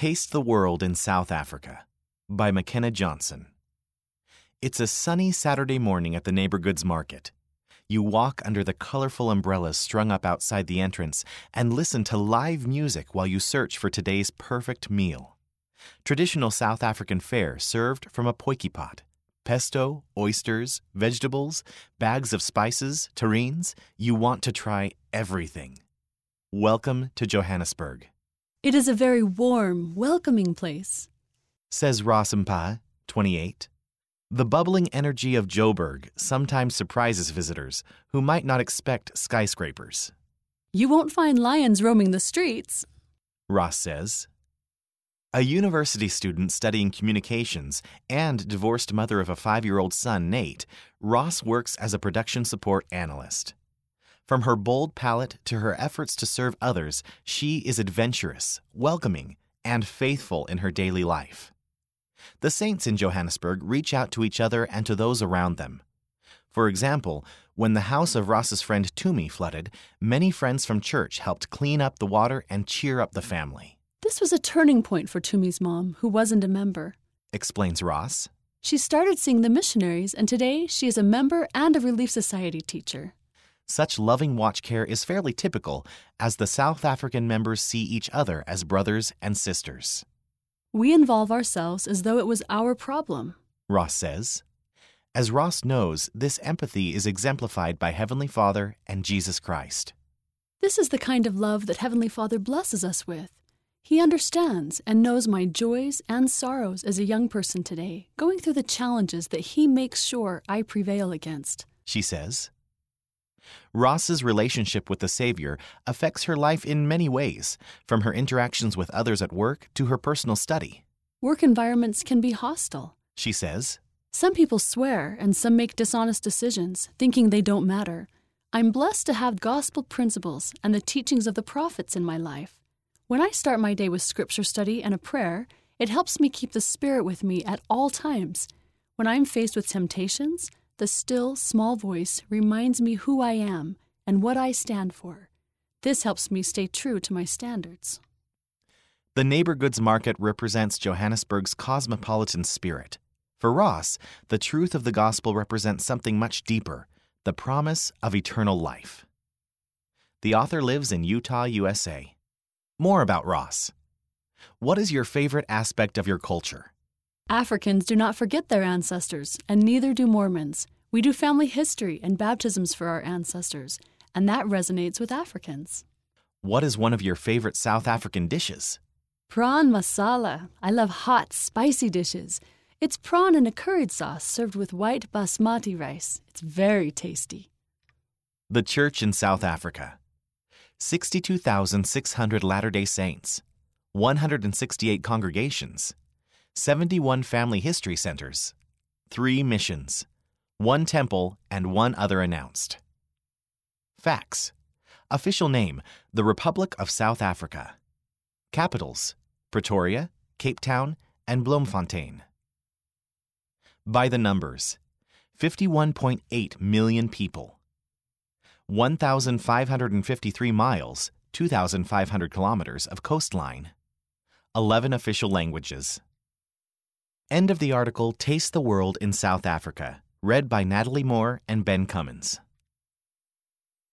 Taste the World in South Africa by McKenna Johnson. It's a sunny Saturday morning at the Neighbor Goods Market. You walk under the colorful umbrellas strung up outside the entrance and listen to live music while you search for today's perfect meal. Traditional South African fare served from a potjie pot. Pesto, oysters, vegetables, bags of spices, terrines. You want to try everything. Welcome to Johannesburg, It is a very warm, welcoming place. says Ross 28. The bubbling energy of Joburg sometimes surprises visitors who might not expect skyscrapers, You won't find lions roaming the streets. Ross says. A university student studying communications and divorced mother of a five year old son, Nate, Ross works as a production support analyst. From her bold palette to her efforts to serve others, she is adventurous, welcoming, and faithful in her daily life. The saints in Johannesburg reach out to each other and to those around them. For example, when the house of Ross's friend Tumi flooded, many friends from church helped clean up the water and cheer up the family, This was a turning point for Tumi's mom, who wasn't a member. explains Ross. She started seeing the missionaries, and today she is a member and a Relief Society teacher. Such loving watch care is fairly typical as the South African members see each other as brothers and sisters. We involve ourselves as though it was our problem. Ross says. As Ross knows, this empathy is exemplified by Heavenly Father and Jesus Christ. This is the kind of love that Heavenly Father blesses us with. He understands and knows my joys and sorrows as a young person today, going through the challenges that He makes sure I prevail against. She says. Ross's relationship with the Savior affects her life in many ways, from her interactions with others at work to her personal study. Work environments can be hostile. She says, Some people swear and some make dishonest decisions, thinking they don't matter. I'm blessed to have gospel principles and the teachings of the prophets in my life. When I start my day with scripture study and a prayer, it helps me keep the Spirit with me at all times. When I'm faced with temptations, the still, small voice reminds me who I am and what I stand for. This helps me stay true to my standards. The neighbor goods market represents Johannesburg's cosmopolitan spirit. For Ross, the truth of the gospel represents something much deeper the promise of eternal life. The author lives in Utah, USA. More about Ross. What is your favorite aspect of your culture? Africans do not forget their ancestors, and neither do Mormons. We do family history and baptisms for our ancestors, and that resonates with Africans. What is one of your favorite South African dishes? Prawn masala. I love hot, spicy dishes. It's prawn in a curried sauce served with white basmati rice. It's very tasty. The Church in South Africa. 62,600 Latter day Saints, 168 congregations, 71 family history centers, 3 missions, 1 temple, and 1 other announced. Facts Official name The Republic of South Africa. Capitals Pretoria, Cape Town, and Bloemfontein. By the numbers 51.8 million people. 1,553 miles, 2,500 kilometers of coastline. 11 official languages. End of the article Taste the World in South Africa, read by Natalie Moore and Ben Cummins.